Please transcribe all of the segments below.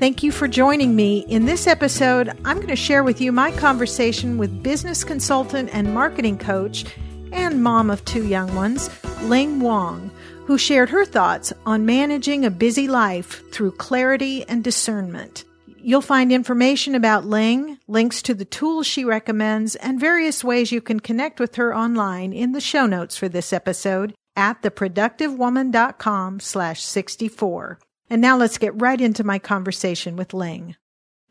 Thank you for joining me. In this episode, I'm going to share with you my conversation with business consultant and marketing coach and mom of two young ones, Ling Wong, who shared her thoughts on managing a busy life through clarity and discernment. You'll find information about Ling, links to the tools she recommends, and various ways you can connect with her online in the show notes for this episode at theproductivewoman.com slash 64. And now let's get right into my conversation with Ling.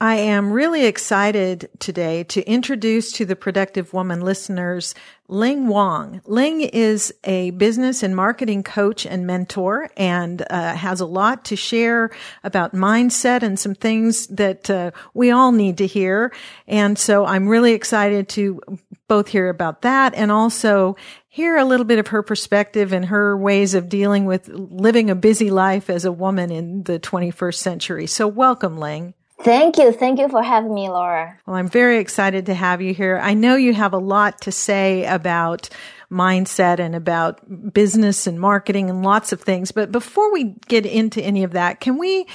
I am really excited today to introduce to the Productive Woman listeners Ling Wong. Ling is a business and marketing coach and mentor and uh, has a lot to share about mindset and some things that uh, we all need to hear. And so I'm really excited to both hear about that and also hear a little bit of her perspective and her ways of dealing with living a busy life as a woman in the 21st century. So welcome, Ling. Thank you. Thank you for having me, Laura. Well, I'm very excited to have you here. I know you have a lot to say about mindset and about business and marketing and lots of things. But before we get into any of that, can we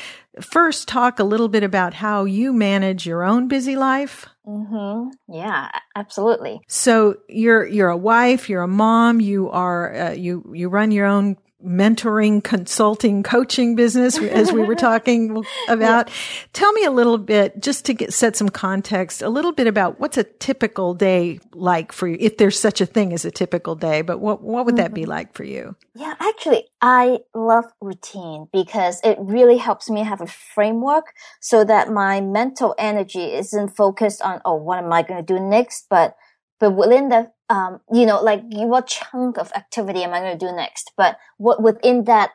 first talk a little bit about how you manage your own busy life? Mm-hmm. Yeah, absolutely. So you're you're a wife, you're a mom, you are uh, you you run your own mentoring, consulting, coaching business, as we were talking about. Yeah. Tell me a little bit, just to get, set some context, a little bit about what's a typical day like for you, if there's such a thing as a typical day, but what, what would mm-hmm. that be mm-hmm. like for you? Yeah, actually, I love routine because it really helps me have a framework so that my mental energy isn't focused on, oh, what am I going to do next? But but within the um, you know, like what chunk of activity am I going to do next? But what within that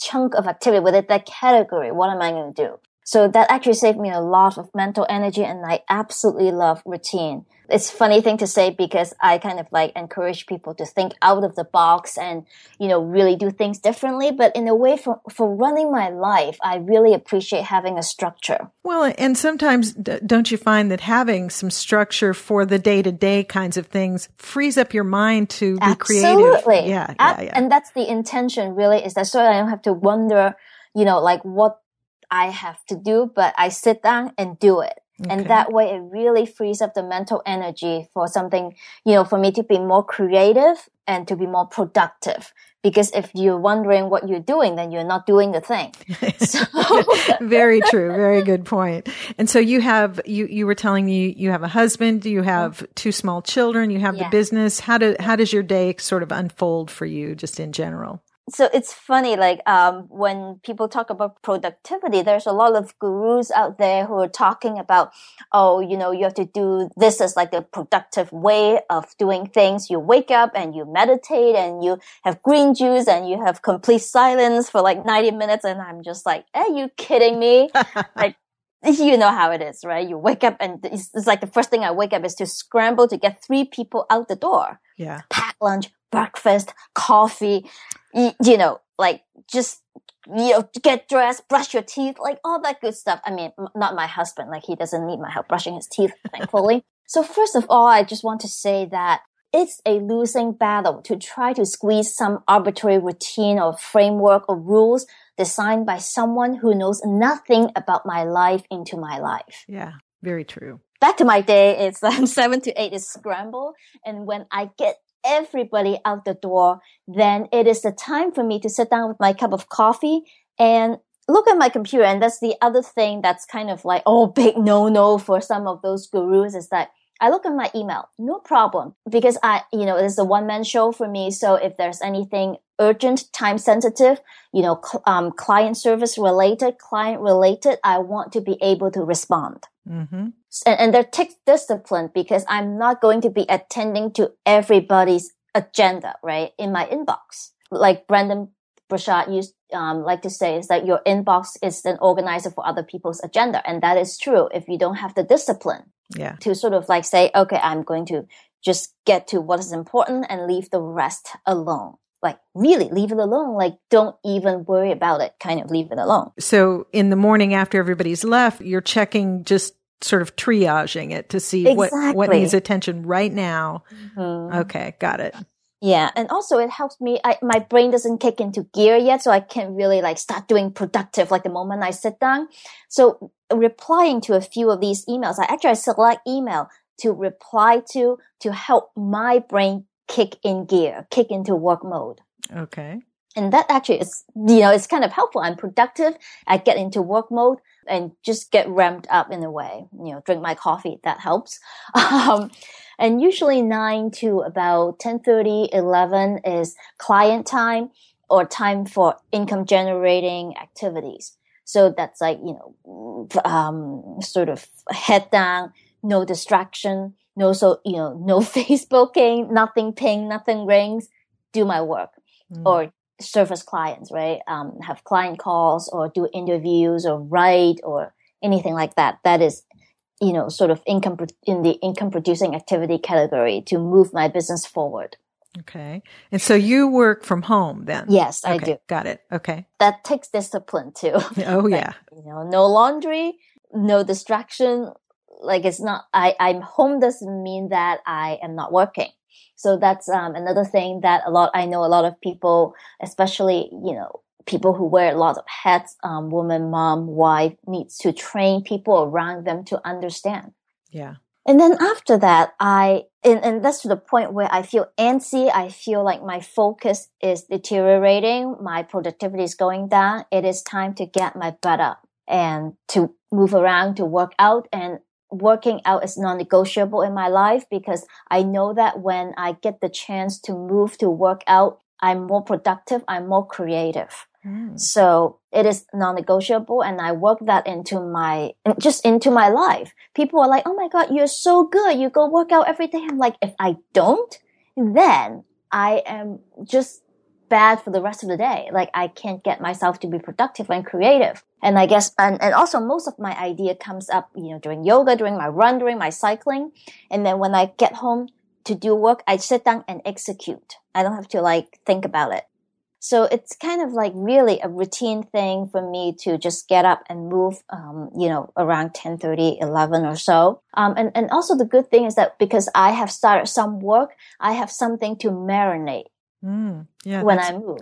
chunk of activity, within that category, what am I going to do? So that actually saved me a lot of mental energy and I absolutely love routine. It's funny thing to say because I kind of like encourage people to think out of the box and, you know, really do things differently. But in a way for, for running my life, I really appreciate having a structure. Well, and sometimes don't you find that having some structure for the day to day kinds of things frees up your mind to be Absolutely. creative? Yeah, yeah, yeah. And that's the intention really is that so I don't have to wonder, you know, like what I have to do, but I sit down and do it. Okay. And that way it really frees up the mental energy for something, you know, for me to be more creative and to be more productive. Because if you're wondering what you're doing, then you're not doing the thing. So. very true. Very good point. And so you have, you, you were telling me you have a husband, you have two small children, you have yeah. the business. How do, how does your day sort of unfold for you just in general? So it's funny, like um, when people talk about productivity, there's a lot of gurus out there who are talking about, oh, you know, you have to do this as like a productive way of doing things. You wake up and you meditate and you have green juice and you have complete silence for like 90 minutes. And I'm just like, are you kidding me? like, you know how it is, right? You wake up and it's, it's like the first thing I wake up is to scramble to get three people out the door. Yeah. Pack lunch, breakfast, coffee, you know, like just, you know, get dressed, brush your teeth, like all that good stuff. I mean, not my husband, like he doesn't need my help brushing his teeth, thankfully. so first of all, I just want to say that it's a losing battle to try to squeeze some arbitrary routine or framework or rules designed by someone who knows nothing about my life into my life. Yeah, very true. Back to my day, it's um, seven to eight is scramble. And when I get everybody out the door, then it is the time for me to sit down with my cup of coffee and look at my computer. And that's the other thing that's kind of like, oh, big no no for some of those gurus is that I look at my email, no problem, because I, you know, it's a one man show for me. So if there's anything urgent, time sensitive, you know, cl- um, client service related, client related, I want to be able to respond. Mm-hmm. And, and takes discipline because I'm not going to be attending to everybody's agenda, right? In my inbox. Like Brendon Burchard used um, like to say is that your inbox is an organizer for other people's agenda, and that is true. If you don't have the discipline, yeah, to sort of like say, okay, I'm going to just get to what is important and leave the rest alone. Like really leave it alone. Like don't even worry about it. Kind of leave it alone. So in the morning after everybody's left, you're checking just sort of triaging it to see exactly. what what needs attention right now. Mm-hmm. Okay, got it. Yeah, and also it helps me. I, my brain doesn't kick into gear yet, so I can't really like start doing productive like the moment I sit down. So replying to a few of these emails, I actually select email to reply to to help my brain kick in gear, kick into work mode. Okay. And that actually is, you know, it's kind of helpful. I'm productive. I get into work mode and just get ramped up in a way. You know, drink my coffee. That helps. Um, and usually 9 to about 10:30, 11 is client time or time for income generating activities. So that's like, you know, um, sort of head down, no distraction, no so, you know, no Facebooking, nothing ping, nothing rings, do my work mm. or service clients, right? Um, have client calls or do interviews or write or anything like that. That is you know, sort of income in the income producing activity category to move my business forward. Okay. And so you work from home then? Yes, okay. I do. Got it. Okay. That takes discipline too. Oh like, yeah. You know, no laundry, no distraction. Like it's not, I, I'm home doesn't mean that I am not working. So that's um, another thing that a lot, I know a lot of people, especially, you know, people who wear lots of hats, um, woman, mom, wife, needs to train people around them to understand. Yeah. And then after that, I, and, and that's to the point where I feel antsy. I feel like my focus is deteriorating. My productivity is going down. It is time to get my butt up and to move around, to work out. And working out is non-negotiable in my life because I know that when I get the chance to move to work out, I'm more productive. I'm more creative. Mm. So it is non-negotiable and I work that into my, just into my life. People are like, Oh my God, you're so good. You go work out every day. I'm like, if I don't, then I am just bad for the rest of the day. Like I can't get myself to be productive and creative. And I guess, and, and also most of my idea comes up, you know, during yoga, during my run, during my cycling. And then when I get home to do work, I sit down and execute. I don't have to like think about it. So it's kind of like really a routine thing for me to just get up and move, um, you know, around 10, 30, 11 or so. Um, and, and also the good thing is that because I have started some work, I have something to marinate mm, yeah, when I move.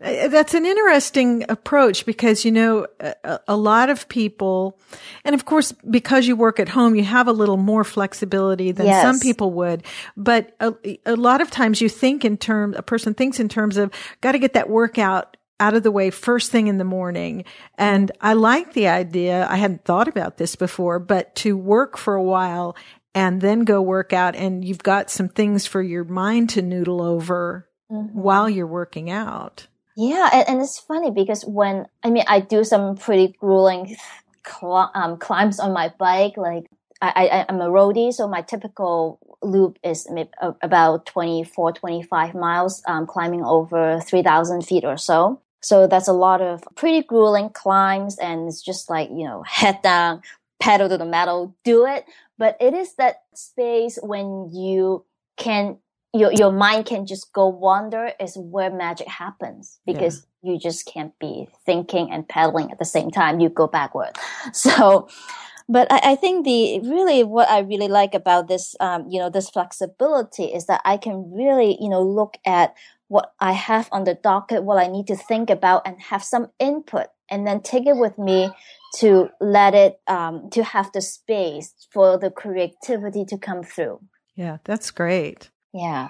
Uh, that's an interesting approach because, you know, a, a, lot of people, and of course, because you work at home, you have a little more flexibility than yes. some people would. But a, a lot of times you think in terms, a person thinks in terms of, got to get that workout out of the way first thing in the morning. And I like the idea. I hadn't thought about this before, but to work for a while and then go work out and you've got some things for your mind to noodle over mm-hmm. while you're working out. Yeah, and, and, it's funny because when I mean I do some pretty grueling cl- um, climbs on my bike, like I, I I'm a roadie, so my typical loop is about 24, 25 miles, um, climbing over 3,000 feet or so. So that's a lot of pretty grueling climbs, and it's just like you know head down, pedal to the metal, do it. But it is that space when you can your your mind can just go wander is where magic happens because yeah. you just can't be thinking and pedaling at the same time. You go backward. So, but I, I think the really what I really like about this, um, you know, this flexibility is that I can really, you know, look at what I have on the docket, what I need to think about, and have some input, and then take it with me to let it, um, to have the space for the creativity to come through. Yeah, that's great. Yeah.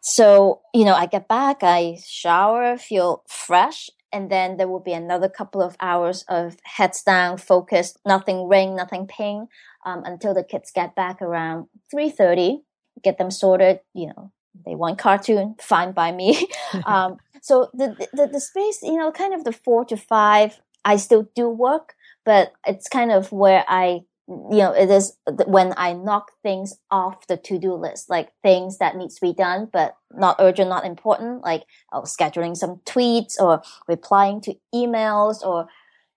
So, you know, I get back, I shower, feel fresh, and then there will be another couple of hours of heads down, focused, nothing ring, nothing ping, um, until the kids get back around 3.30, get them sorted, you know, they want cartoon, fine by me. um, so the, the, the space, you know, kind of the four to five, I still do work, but it's kind of where I you know, it is when I knock things off the to-do list, like things that needs to be done, but not urgent, not important, like oh, scheduling some tweets or replying to emails or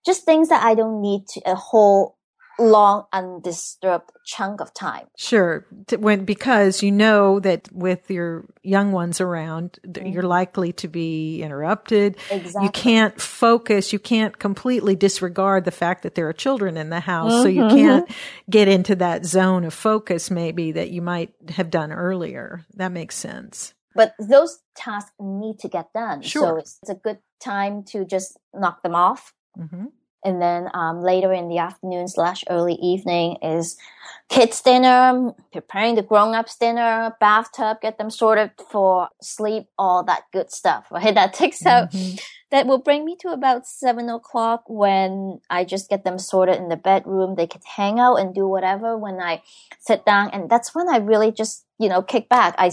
just things that I don't need to, a whole long undisturbed chunk of time. Sure. When because you know that with your young ones around, mm-hmm. you're likely to be interrupted. Exactly. You can't focus. You can't completely disregard the fact that there are children in the house, mm-hmm. so you mm-hmm. can't get into that zone of focus maybe that you might have done earlier. That makes sense. But those tasks need to get done. Sure. So it's, it's a good time to just knock them off. Mm-hmm. And then um, later in the afternoon slash early evening is kids dinner, preparing the grown-ups dinner, bathtub, get them sorted for sleep, all that good stuff, right? That takes out, mm-hmm. that will bring me to about seven o'clock when I just get them sorted in the bedroom. They can hang out and do whatever when I sit down. And that's when I really just, you know, kick back. I,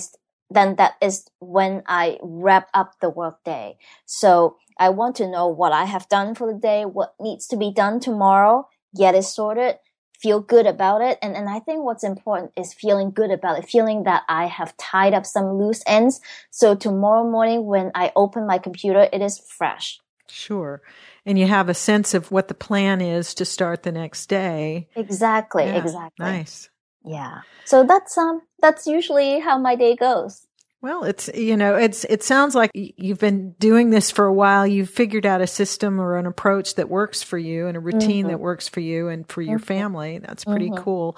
then that is when I wrap up the workday. So I want to know what I have done for the day, what needs to be done tomorrow, get it sorted, feel good about it. And, and I think what's important is feeling good about it, feeling that I have tied up some loose ends. So tomorrow morning when I open my computer, it is fresh. Sure. And you have a sense of what the plan is to start the next day. Exactly, yeah, exactly. Nice. Yeah. So that's um that's usually how my day goes. Well, it's you know, it's it sounds like you've been doing this for a while. You've figured out a system or an approach that works for you and a routine mm-hmm. that works for you and for your mm-hmm. family. That's pretty mm-hmm. cool.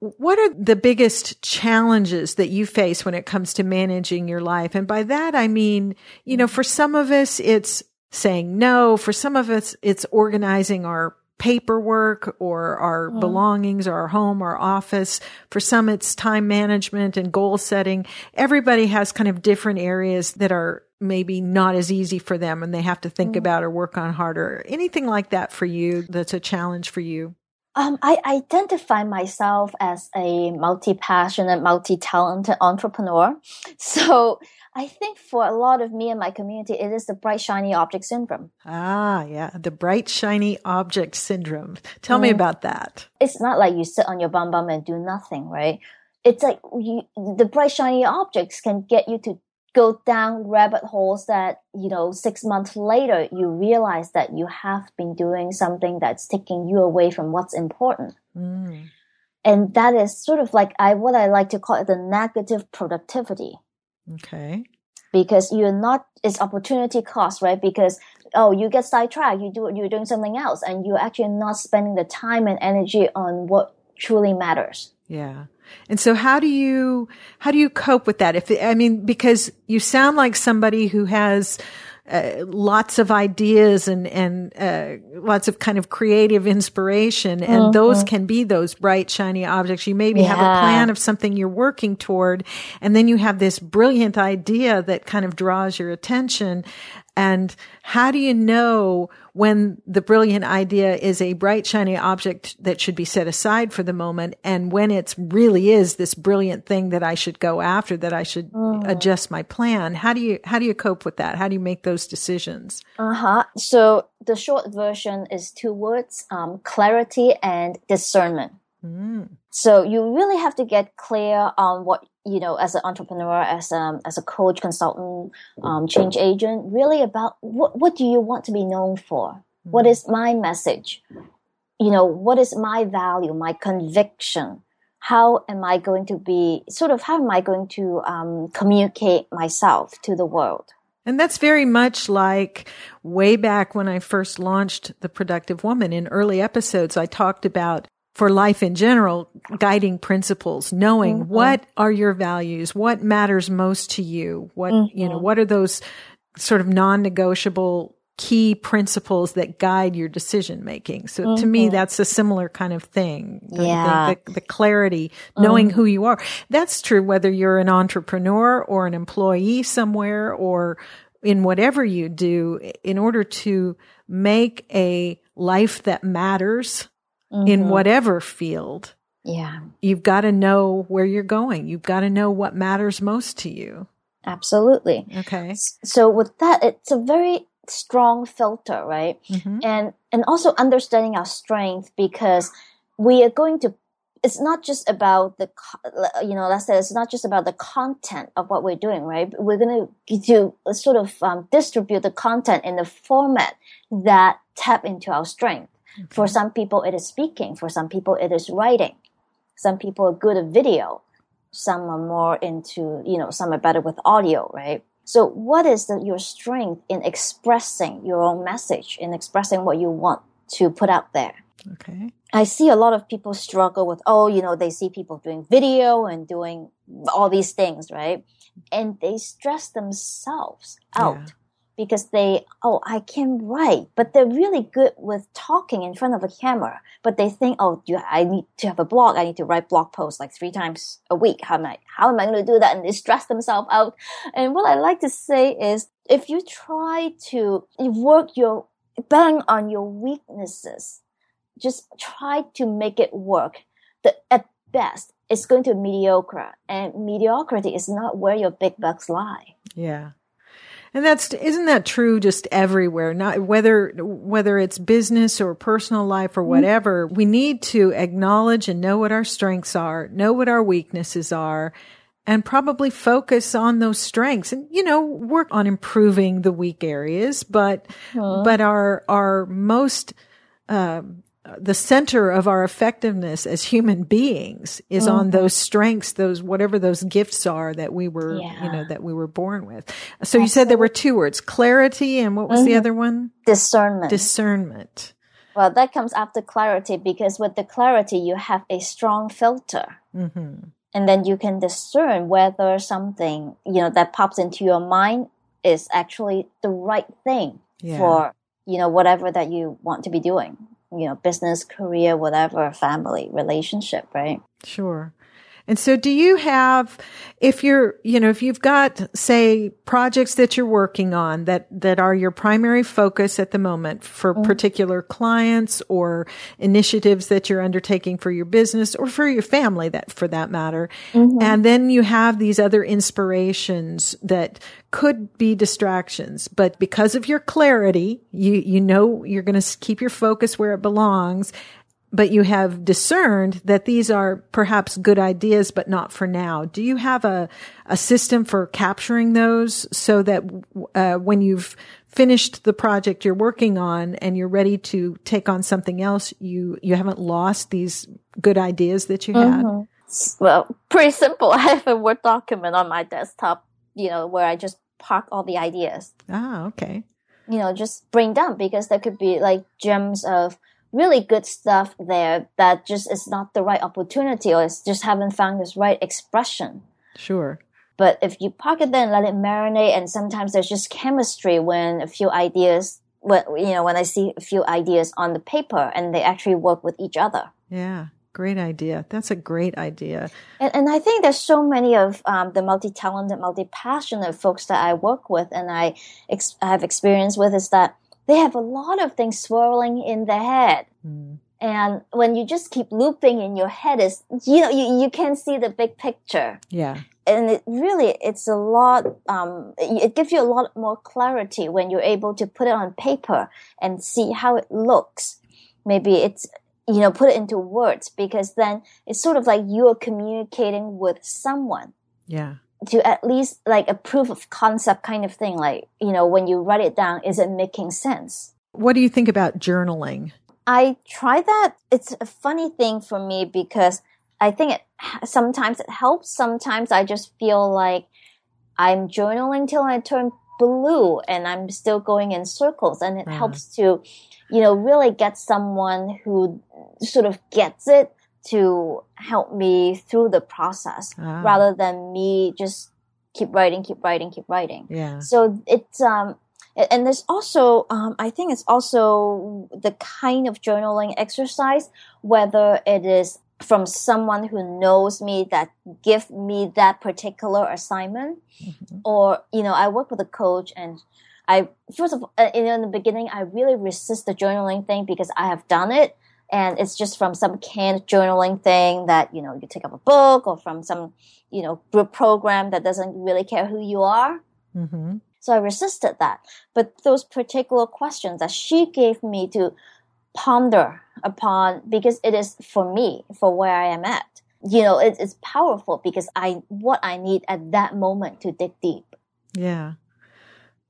What are the biggest challenges that you face when it comes to managing your life? And by that I mean, you know, for some of us it's saying no, for some of us it's organizing our paperwork or our mm. belongings or our home or office. For some, it's time management and goal setting. Everybody has kind of different areas that are maybe not as easy for them and they have to think mm. about or work on harder. Anything like that for you that's a challenge for you? Um, I identify myself as a multi-passionate, multi-talented entrepreneur. So I think for a lot of me and my community, it is the bright, shiny object syndrome. Ah, yeah. The bright, shiny object syndrome. Tell mm. me about that. It's not like you sit on your bum bum and do nothing, right? It's like you, the bright, shiny objects can get you to go down rabbit holes that, you know, six months later, you realize that you have been doing something that's taking you away from what's important. Mm. And that is sort of like I, what I like to call it the negative productivity. Okay. Because you're not, it's opportunity cost, right? Because, oh, you get sidetracked, you do, you're doing something else and you're actually not spending the time and energy on what truly matters. Yeah. And so how do you, how do you cope with that? If, I mean, because you sound like somebody who has, uh, lots of ideas and and uh, lots of kind of creative inspiration, and mm-hmm. those can be those bright shiny objects. You maybe yeah. have a plan of something you're working toward, and then you have this brilliant idea that kind of draws your attention. And how do you know when the brilliant idea is a bright, shiny object that should be set aside for the moment and when it really is this brilliant thing that I should go after, that I should mm. adjust my plan? How do you, how do you cope with that? How do you make those decisions? Uh huh. So the short version is two words, um, clarity and discernment. Mm. So you really have to get clear on what you know as an entrepreneur, as a um, as a coach, consultant, um, change agent. Really about what what do you want to be known for? Mm. What is my message? You know, what is my value, my conviction? How am I going to be sort of how am I going to um, communicate myself to the world? And that's very much like way back when I first launched The Productive Woman. In early episodes, I talked about for life in general, guiding principles, knowing mm-hmm. what are your values, what matters most to you, what, mm-hmm. you know, what are those sort of non-negotiable key principles that guide your decision making. So mm-hmm. to me, mm-hmm. that's a similar kind of thing. Yeah. The, the clarity, knowing mm-hmm. who you are. That's true whether you're an entrepreneur or an employee somewhere or in whatever you do in order to make a life that matters mm-hmm. in whatever field. Yeah. You've got to know where you're going. You've got to know what matters most to you. Absolutely. Okay. So with that, it's a very strong filter, right? Mm-hmm. And and also understanding our strength because we are going to it's not just about the you know let's say it's not just about the content of what we're doing right we're going to do sort of um, distribute the content in the format that tap into our strength. For some people it is speaking. For some people it is writing. Some people are good at video. Some are more into you know some are better with audio right? So what is the, your strength in expressing your own message in expressing what you want to put out there? Okay. I see a lot of people struggle with, oh, you know, they see people doing video and doing all these things, right? Mm-hmm. And they stress themselves out. yeah. Because they, oh, I can write, but they're really good with talking in front of a camera. But they think, oh, I need to have a blog. I need to write blog posts like three times a week. How am I, how am I going to do that? And they stress themselves out. And what I like to say is, if you try to work your, bang on your weaknesses, just try to make it work. The, at best, it's going to mediocre, and mediocrity is not where your big bucks lie. Yeah. And that's isn't that true just everywhere? Not whether whether it's business or personal life or mm-hmm. whatever. We need to acknowledge and know what our strengths are, know what our weaknesses are, and probably focus on those strengths and you know work on improving the weak areas. But mm-hmm. but our our most uh, the center of our effectiveness as human beings is mm-hmm. on those strengths, those whatever those gifts are that we were, yeah. you know, that we were born with. So Absolutely. you said there were two words, clarity and what was mm-hmm. the other one? Discernment. Discernment. Well, that comes after clarity because with the clarity, you have a strong filter. Mm-hmm. And then you can discern whether something, you know, that pops into your mind is actually the right thing yeah. for, you know, whatever that you want to be doing you know, business, career, whatever, family, relationship, right? Sure. And so do you have, if you're, you know, if you've got, say, projects that you're working on that, that are your primary focus at the moment for mm-hmm. particular clients or initiatives that you're undertaking for your business or for your family that, for that matter. Mm-hmm. And then you have these other inspirations that could be distractions, but because of your clarity, you, you know, you're going to keep your focus where it belongs but you have discerned that these are perhaps good ideas, but not for now. Do you have a, a system for capturing those so that uh, when you've finished the project you're working on and you're ready to take on something else, you you haven't lost these good ideas that you had? Mm-hmm. Well, pretty simple. I have a Word document on my desktop, you know, where I just park all the ideas. Ah, okay. You know, just bring down because there could be like gems of really good stuff there that just is not the right opportunity or it's just haven't found this right expression. Sure. But if you park it there and let it marinate, and sometimes there's just chemistry when a few ideas, when you know, when I see a few ideas on the paper and they actually work with each other. Yeah, great idea. That's a great idea. And, and I think there's so many of um, the multi-talented, multi-passionate folks that I work with and I ex- have experience with is that they have a lot of things swirling in their head. Mm. And when you just keep looping in your head is, you know, you, you can see the big picture. Yeah. And it really, it's a lot, um, it gives you a lot more clarity when you're able to put it on paper and see how it looks. Maybe it's, you know, put it into words because then it's sort of like you're communicating with someone. Yeah to at least like a proof of concept kind of thing. Like, you know, when you write it down, is it making sense? What do you think about journaling? I try that. It's a funny thing for me because I think it sometimes it helps. Sometimes I just feel like I'm journaling till I turn blue and I'm still going in circles and it uh-huh. helps to, you know, really get someone who sort of gets it to help me through the process ah. rather than me just keep writing, keep writing, keep writing. Yeah. So it's, um, and there's also, um, I think it's also the kind of journaling exercise, whether it is from someone who knows me that give me that particular assignment, mm-hmm. or you know, I work with a coach and I first of all, uh, in the beginning, I really resist the journaling thing because I have done it, and it's just from some canned journaling thing that you know you take up a book or from some you know group program that doesn't really care who you are mm-hmm. so i resisted that but those particular questions that she gave me to ponder upon because it is for me, for where I am at. You know, it, it's powerful because I, what I need at that moment to dig deep. Yeah.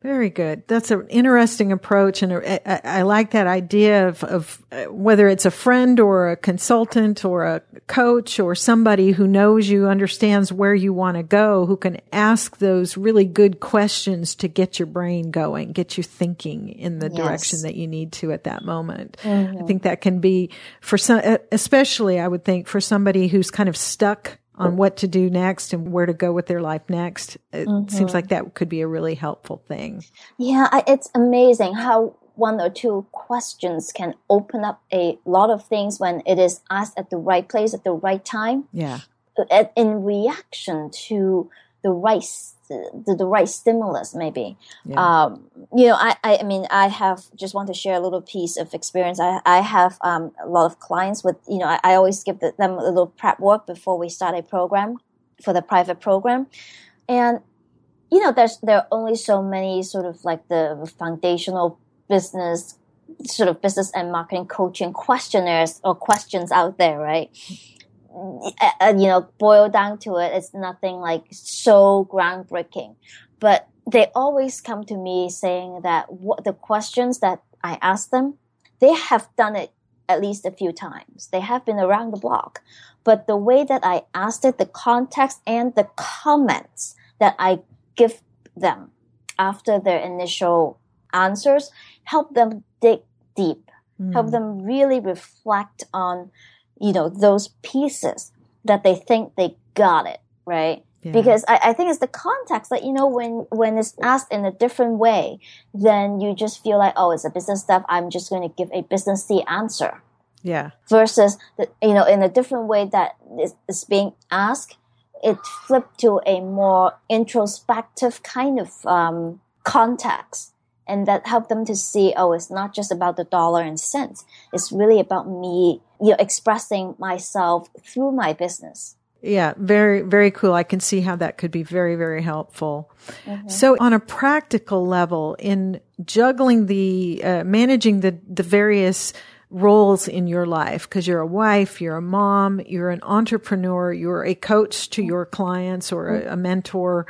Very good. That's an interesting approach. And I, I, like that idea of, of uh, whether it's a friend or a consultant or a coach or somebody who knows you, understands where you want to go, who can ask those really good questions to get your brain going, get you thinking in the yes. direction that you need to at that moment. Mm-hmm. I think that can be for some, especially I would think for somebody who's kind of stuck on what to do next and where to go with their life next. It mm-hmm. seems like that could be a really helpful thing. Yeah, it's amazing how one or two questions can open up a lot of things when it is asked at the right place at the right time. Yeah. In reaction to the right the, the right stimulus maybe. Yeah. um, you know I, I mean i have just want to share a little piece of experience. I, I have um, a lot of clients with you know i, I always give them a little prep work before we start a program for the private program. And you know there's there are only so many sort of like the foundational business sort of business and marketing coaching questionnaires or questions out there right uh, you know, boil down to it, it's nothing like so groundbreaking. But they always come to me saying that what the questions that I ask them, they have done it at least a few times. They have been around the block. But the way that I asked it, the context and the comments that I give them after their initial answers help them dig deep, mm. help them really reflect on you know, those pieces that they think they got it, right? Yeah. Because I, I, think it's the context that, you know, when, when it's asked in a different way, then you just feel like, oh, it's a business stuff. I'm just going to give a businessy answer. Yeah. Versus, the, you know, in a different way that is, is being asked, it flipped to a more introspective kind of um, context and that helped them to see oh it's not just about the dollar and cents it's really about me you know expressing myself through my business yeah, very, very cool. I can see how that could be very, very helpful. Mm-hmm. So on a practical level, in juggling the, uh, managing the, the various roles in your life, because you're a wife, you're a mom, you're an entrepreneur, you're a coach to your clients or a, a mentor,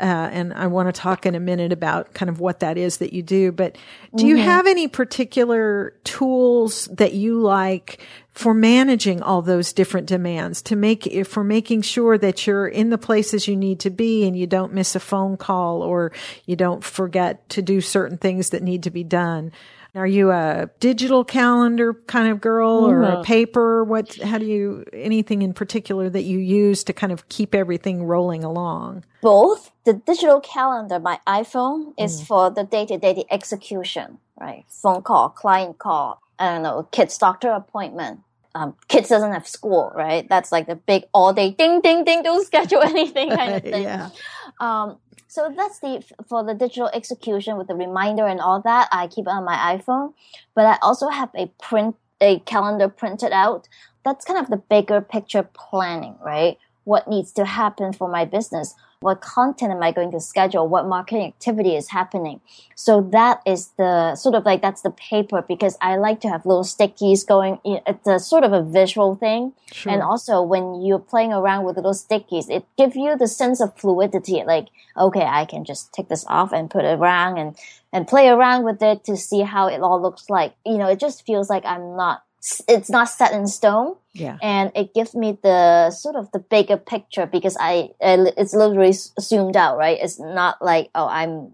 uh, and I want to talk in a minute about kind of what that is that you do. But do mm-hmm. you have any particular tools that you like for managing all those different demands to make, for making sure that you're in the places you need to be and you don't miss a phone call or you don't forget to do certain things that need to be done? Are you a digital calendar kind of girl mm-hmm. or a mm-hmm. paper? What, how do you, anything in particular that you use to kind of keep everything rolling along? Both. The digital calendar, my iPhone is mm. for the day to day execution, right? Phone call, client call, I don't know, kids doctor appointment. Um, kids doesn't have school, right? That's like the big all day ding, ding, ding, don't schedule anything kind of thing. yeah. Um, so that's the for the digital execution with the reminder and all that. I keep it on my iPhone, but I also have a print a calendar printed out. That's kind of the bigger picture planning, right? What needs to happen for my business? What content am I going to schedule? What marketing activity is happening? So that is the sort of like that's the paper because I like to have little stickies going. It's a sort of a visual thing. Sure. And also when you're playing around with little stickies, it gives you the sense of fluidity. Like, okay, I can just take this off and put it around and, and play around with it to see how it all looks like. You know, it just feels like I'm not it's not set in stone. Yeah. And it gives me the sort of the bigger picture because I, it's literally zoomed out, right? It's not like, oh, I'm,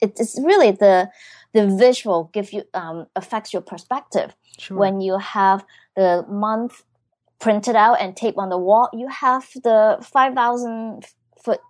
it's really the, the visual give you, um, affects your perspective. Sure. When you have the month printed out and taped on the wall, you have the 5,000 foot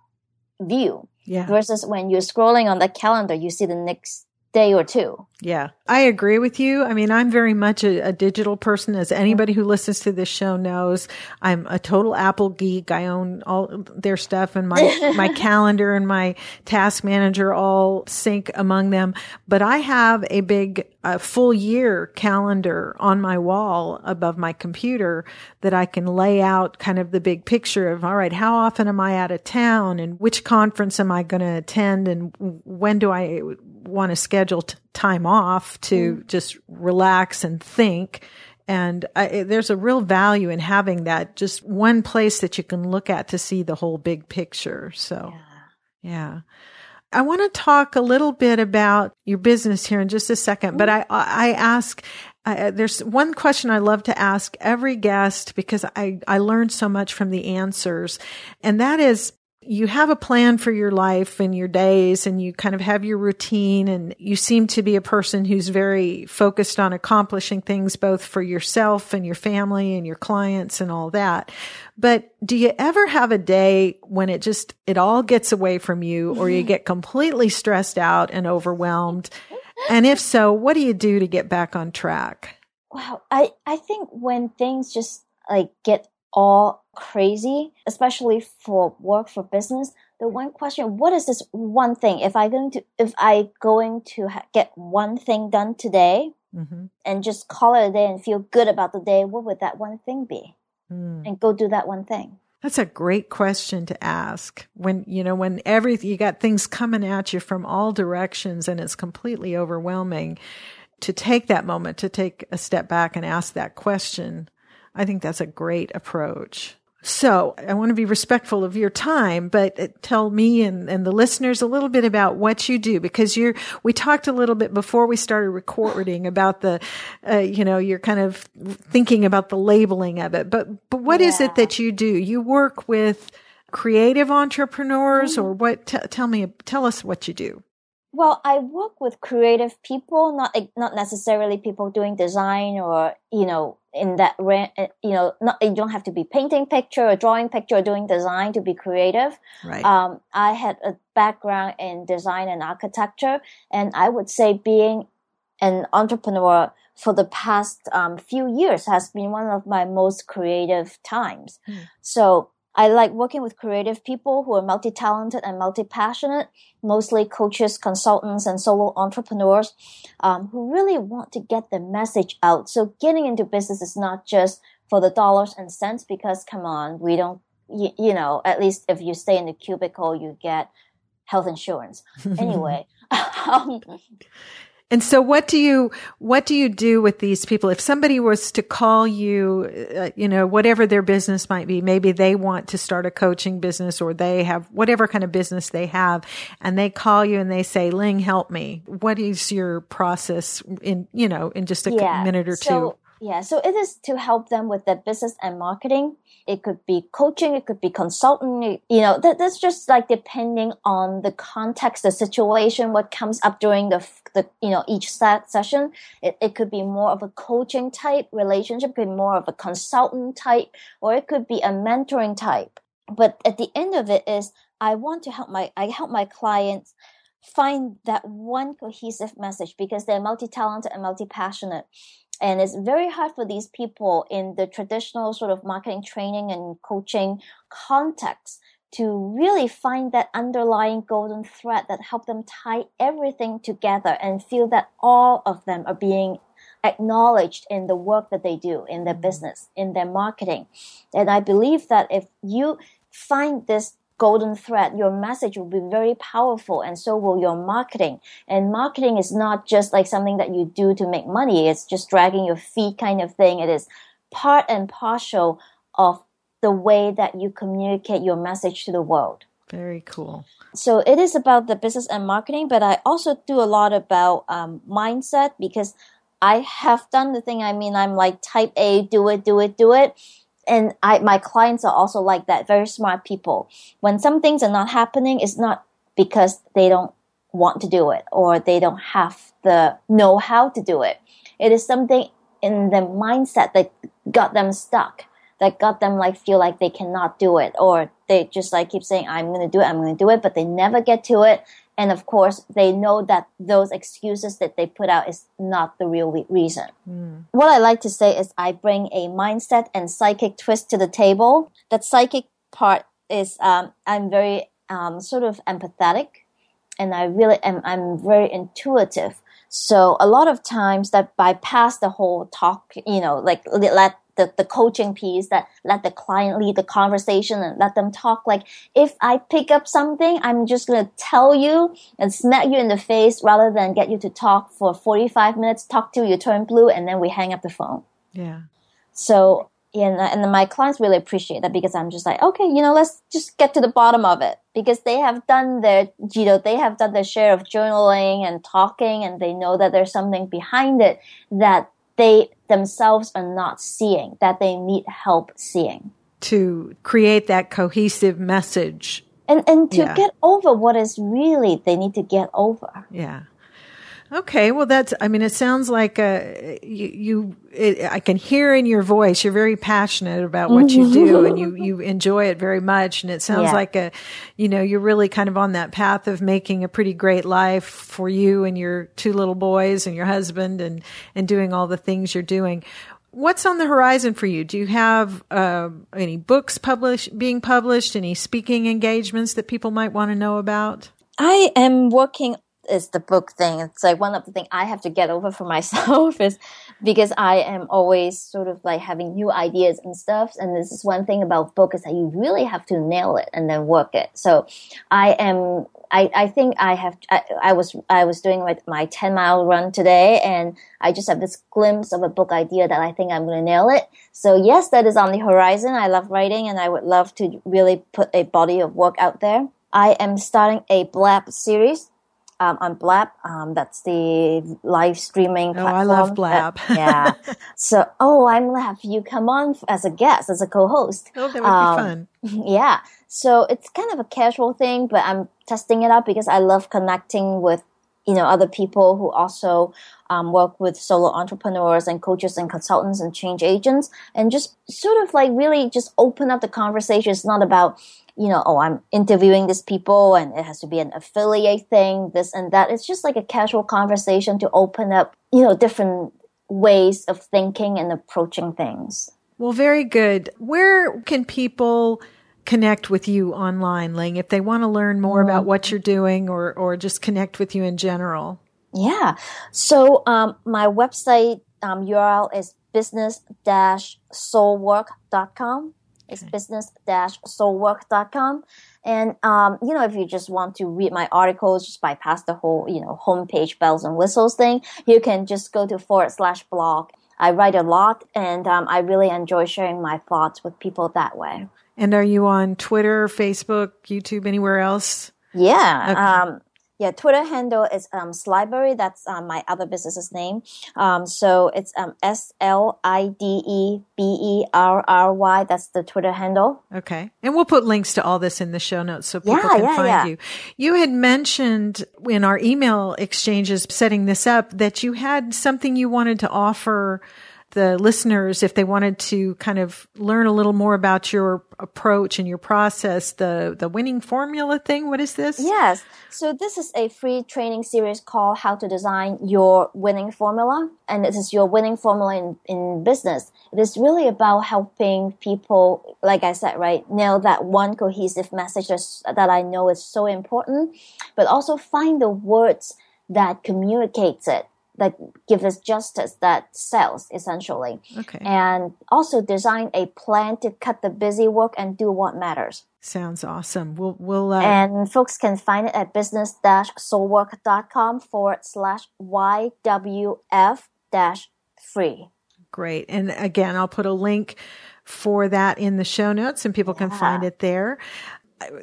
view. Yeah. Versus when you're scrolling on the calendar, you see the next day or two. Yeah, I agree with you. I mean, I'm very much a, a, digital person, as anybody who listens to this show knows. I'm a total Apple geek. I own all their stuff, and my my calendar and my task manager all sync among them. But I have a big a full year calendar on my wall above my computer that I can lay out kind of the big picture of all right, how often am I out of town, and which conference am I going to attend, and when do I want to schedule t- time off to Mm. just relax and think. And I, there's a real value in having that just one place that you can look at to see the whole big picture. So, Yeah. yeah. I want to talk a little bit about your business here in just a second, but I, I ask, I, there's one question I love to ask every guest because I, I learned so much from the answers. And that is, you have a plan for your life and your days and you kind of have your routine and you seem to be a person who's very focused on accomplishing things both for yourself and your family and your clients and all that. But do you ever have a day when it just, it all gets away from you or you mm-hmm. get completely stressed out and overwhelmed? And if so, what do you do to get back on track? Wow, I I think when things just like get all crazy, especially for work for business, the one question: What is this one thing? If I going to if I going to ha- get one thing done today Mm-hmm. and just call it a day and feel good about the day, what would that one thing be? Mm. And go do that one thing. That's a great question to ask when, you know, when every, you got things coming at you from all directions and it's completely overwhelming to take that moment to take a step back and ask that question. I think that's a great approach. So I want to be respectful of your time, but uh, tell me and, and the listeners a little bit about what you do because you're, we talked a little bit before we started recording about the, uh, you know, you're kind of thinking about the labeling of it, but, but what is Yeah. it that you do? You work with creative entrepreneurs or what? T- tell me, tell us what you do. Well, I work with creative people, not not necessarily people doing design or you know in that uh, you know not you don't have to be painting picture or drawing picture or doing design to be creative. Right. Um, I had a background in design and architecture, and I would say being an entrepreneur for the past um, few years has been one of my most creative times. Hmm. So I like working with creative people who are multi-talented and multi-passionate, mostly coaches, consultants, and solo entrepreneurs um, who really want to get the message out. So getting into business is not just for the dollars and cents because come on, we don't, you, you know, at least if you stay in the cubicle, you get health insurance. Anyway, um, And so what do you, what do you do with these people? If somebody was to call you, uh, you know, whatever their business might be, maybe they want to start a coaching business or they have whatever kind of business they have and they call you and they say, Ling, help me. What is your process in, you know, in just a yeah. minute or so, two? Yeah, so it is to help them with their business and marketing. It could be coaching, it could be consulting. You know, that, that's just like depending on the context, the situation, what comes up during the the you know each set session. It it could be more of a coaching type relationship, could be more of a consultant type, or it could be a mentoring type. But at the end of it is, I want to help my I help my clients find that one cohesive message because they're multi-talented and multi-passionate and it's very hard for these people in the traditional sort of marketing training and coaching context to really find that underlying golden thread that help them tie everything together and feel that all of them are being acknowledged in the work that they do in their mm-hmm. business in their marketing. And i believe that if you find this golden thread, your message will be very powerful and so will your marketing. And marketing is not just like something that you do to make money. It's just dragging your feet kind of thing. It is part and partial of the way that you communicate your message to the world. Very cool. So it is about the business and marketing, but I also do a lot about um, mindset because I have done the thing. I mean, I'm like type A, do it, do it, do it and I my clients are also like that, very smart people. When some things are not happening, it's not because they don't want to do it or they don't have the know how to do it. It is something in the mindset that got them stuck, that got them like feel like they cannot do it, or they just like keep saying, I'm gonna do it, I'm gonna do it, but they never get to it. And of course, they know that those excuses that they put out is not the real re- reason. Mm. What I like to say is I bring a mindset and psychic twist to the table. That psychic part is um, I'm very um, sort of empathetic, and I really am. I'm very intuitive. So a lot of times that bypass the whole talk, you know, like let the, the coaching piece that let the client lead the conversation and let them talk. Like if I pick up something, I'm just going to tell you and smack you in the face rather than get you to talk for 45 minutes, talk till you turn blue and then we hang up the phone. Yeah. So, and, and my clients really appreciate that because I'm just like, okay, you know, let's just get to the bottom of it because they have done their, you know, they have done their share of journaling and talking and they know that there's something behind it that they themselves are not seeing, that they need help seeing. To create that cohesive message. And, and to yeah. get over what is really they need to get over. Yeah. Okay, well, that's. I mean, it sounds like uh, you. you it, I can hear in your voice you're very passionate about what you do, and you you enjoy it very much. And it sounds yeah. like a, you know, you're really kind of on that path of making a pretty great life for you and your two little boys and your husband, and and doing all the things you're doing. What's on the horizon for you? Do you have uh, any books published, being published? Any speaking engagements that people might want to know about? I am working is the book thing. It's like one of the things I have to get over for myself is because I am always sort of like having new ideas and stuff. And this is one thing about book is that you really have to nail it and then work it. So I am, I, I think I have, I, I was, I was doing my, my 10 mile run today and I just have this glimpse of a book idea that I think I'm going to nail it. So yes, that is on the horizon. I love writing and I would love to really put a body of work out there. I am starting a blab series um, on Blab. Um, that's the live streaming platform. Oh, I love Blab. yeah. So, oh, I'm gonna have you come on as a guest, as a co-host. Oh, that would um, be fun. Yeah. So it's kind of a casual thing, but I'm testing it out because I love connecting with you know other people who also um, work with solo entrepreneurs and coaches and consultants and change agents and just sort of like really just open up the conversation it's not about you know, oh, I'm interviewing these people and it has to be an affiliate thing, this and that. It's just like a casual conversation to open up, you know, different ways of thinking and approaching things. Well, very good. Where can people connect with you online, Ling, if they want to learn more mm-hmm. about what you're doing or, or just connect with you in general? Yeah. So, um, my website um, URL is business-soulwork.com. It's okay. business-soulwork.com. And, um, you know, if you just want to read my articles, just bypass the whole, you know, homepage bells and whistles thing, you can just go to forward slash blog. I write a lot and um, I really enjoy sharing my thoughts with people that way. And are you on Twitter, Facebook, YouTube, anywhere else? Yeah. Okay. Um, yeah, Twitter handle is um, Slideberry. That's um, my other business's name. Um, so it's um, S L I D E B E R R Y. That's the Twitter handle. Okay, and we'll put links to all this in the show notes so people yeah, can yeah, find yeah. you. You had mentioned in our email exchanges setting this up that you had something you wanted to offer the listeners, if they wanted to kind of learn a little more about your approach and your process, the, the winning formula thing, what is this? Yes. So this is a free training series called How to Design Your Winning Formula. And it is your winning formula in, in business. It is really about helping people, like I said, right, nail that one cohesive message that I know is so important, but also find the words that communicates it that gives us justice that sells essentially. Okay. And also design a plan to cut the busy work and do what matters. Sounds awesome. We'll, we'll, uh... and folks can find it at business-soulwork.com forward slash YWF dash free. Great. And again, I'll put a link for that in the show notes and people yeah. can find it there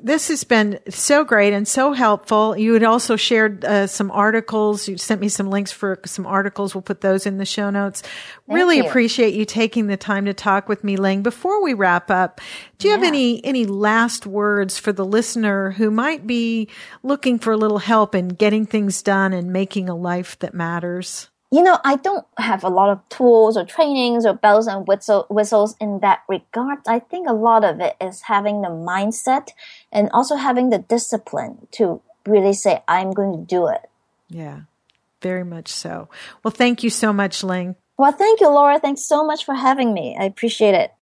this has been so great and so helpful. You had also shared uh, some articles. You sent me some links for some articles. We'll put those in the show notes. Thank really you. appreciate you taking the time to talk with me, Ling. Before we wrap up, do you yeah. have any any last words for the listener who might be looking for a little help in getting things done and making a life that matters? You know, I don't have a lot of tools or trainings or bells and whistle, whistles in that regard. I think a lot of it is having the mindset and also having the discipline to really say, I'm going to do it. Yeah, very much so. Well, thank you so much, Ling. Well, thank you, Laura. Thanks so much for having me. I appreciate it.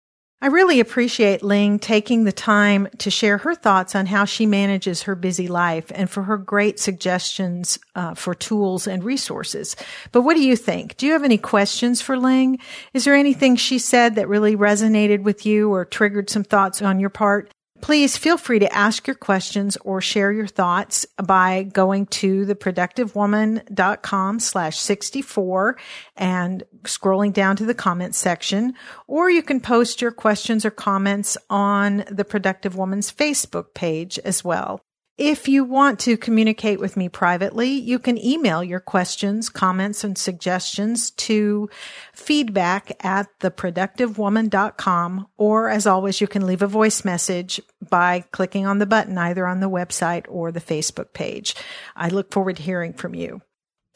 I really appreciate Ling taking the time to share her thoughts on how she manages her busy life and for her great suggestions uh, for tools and resources. But what do you think? Do you have any questions for Ling? Is there anything she said that really resonated with you or triggered some thoughts on your part? Please feel free to ask your questions or share your thoughts by going to theproductivewoman.com slash 64 and scrolling down to the comments section, or you can post your questions or comments on the Productive Woman's Facebook page as well. If you want to communicate with me privately, you can email your questions, comments, and suggestions to feedback at theproductivewoman.com. Or as always, you can leave a voice message by clicking on the button either on the website or the Facebook page. I look forward to hearing from you.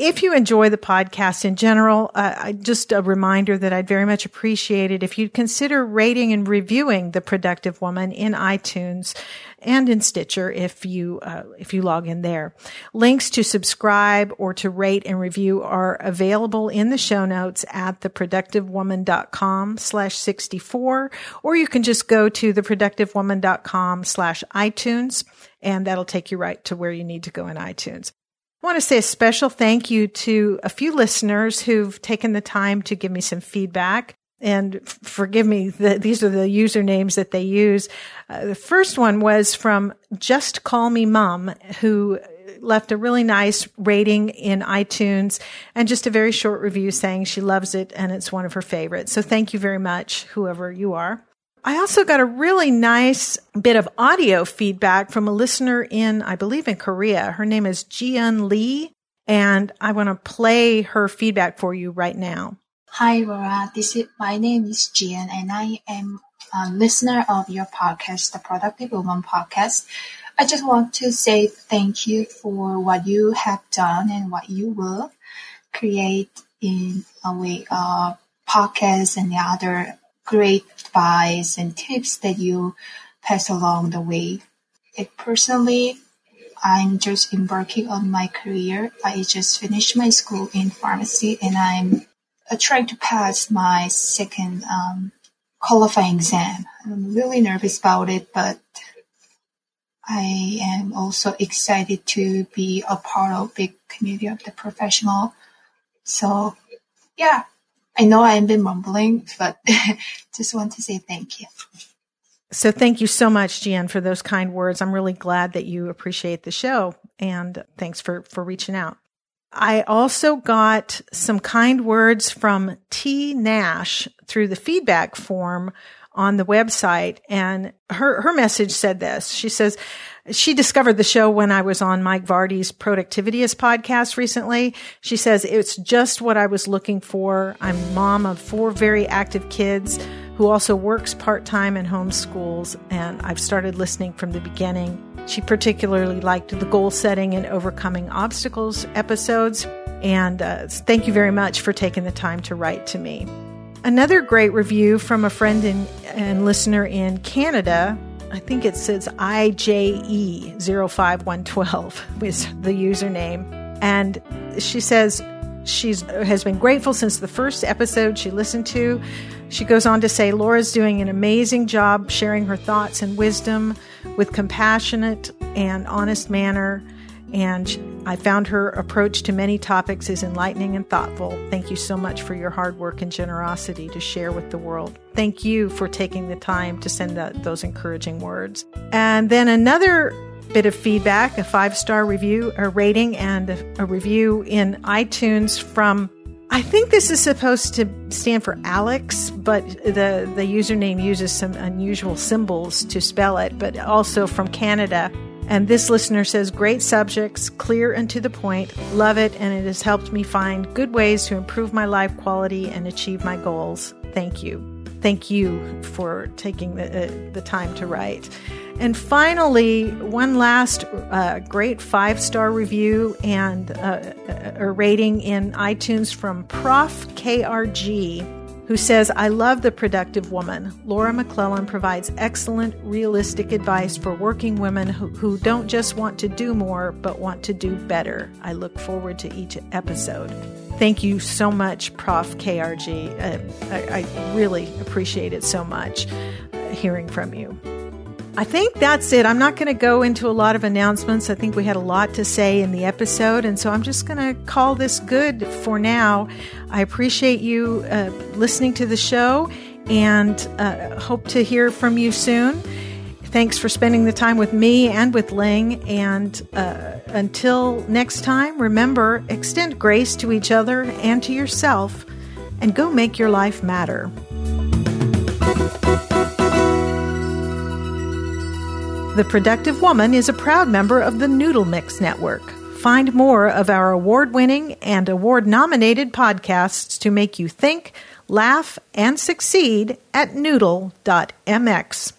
If you enjoy the podcast in general, uh, just a reminder that I'd very much appreciate it if you'd consider rating and reviewing The Productive Woman in iTunes and in Stitcher if you uh, if you log in there. Links to subscribe or to rate and review are available in the show notes at theproductivewoman.com slash 64, or you can just go to theproductivewoman.com slash iTunes and that'll take you right to where you need to go in iTunes. I want to say a special thank you to a few listeners who've taken the time to give me some feedback. And forgive me, the, these are the usernames that they use. Uh, the first one was from Just Call Me Mom, who left a really nice rating in iTunes and just a very short review saying she loves it and it's one of her favorites. So thank you very much, whoever you are. I also got a really nice bit of audio feedback from a listener in, I believe in Korea. Her name is Jian Lee, and I want to play her feedback for you right now. Hi, Laura. This is my name is Jian, and I am a listener of your podcast, the Productive Woman podcast. I just want to say thank you for what you have done and what you will create in a way uh, of podcasts and the other great advice and tips that you pass along the way. It personally, I'm just embarking on my career. I just finished my school in pharmacy and I'm uh, trying to pass my second um, qualifying exam. I'm really nervous about it, but I am also excited to be a part of big community of the professional. So yeah, I know I've been mumbling, but just want to say thank you. So thank you so much, Jian, for those kind words. I'm really glad that you appreciate the show and thanks for, for reaching out. I also got some kind words from T Nash through the feedback form on the website. And her, her message said this. She says, she discovered the show when I was on Mike Vardy's Productivityist podcast recently. She says, it's just what I was looking for. I'm mom of four very active kids who also works part time and homeschools. And I've started listening from the beginning. She particularly liked the goal setting and overcoming obstacles episodes. And uh, thank you very much for taking the time to write to me. Another great review from a friend and listener in Canada. I think it says IJE05112 is the username. And she says she's has been grateful since the first episode she listened to. She goes on to say Laura's doing an amazing job sharing her thoughts and wisdom with compassionate and honest manner and I found her approach to many topics is enlightening and thoughtful. Thank you so much for your hard work and generosity to share with the world. Thank you for taking the time to send that, those encouraging words. And then another bit of feedback, a five star review, a rating, and a, a review in iTunes from I think this is supposed to stand for Alex, but the, the username uses some unusual symbols to spell it, but also from Canada. And this listener says, Great subjects, clear and to the point. Love it, and it has helped me find good ways to improve my life quality and achieve my goals. Thank you. Thank you for taking the, uh, the time to write. And finally, one last uh, great five star review and uh, a rating in iTunes from Prof. KRG who says, I love the productive woman. Laura McClellan provides excellent, realistic advice for working women who, who don't just want to do more, but want to do better. I look forward to each episode. Thank you so much, Prof. KRG. Uh, I, I really appreciate it so much uh, hearing from you. I think that's it. I'm not going to go into a lot of announcements. I think we had a lot to say in the episode, and so I'm just going to call this good for now. I appreciate you uh, listening to the show and uh, hope to hear from you soon. Thanks for spending the time with me and with Ling. And uh, until next time, remember extend grace to each other and to yourself, and go make your life matter. The Productive Woman is a proud member of the Noodle Mix Network. Find more of our award winning and award nominated podcasts to make you think, laugh, and succeed at noodle.mx.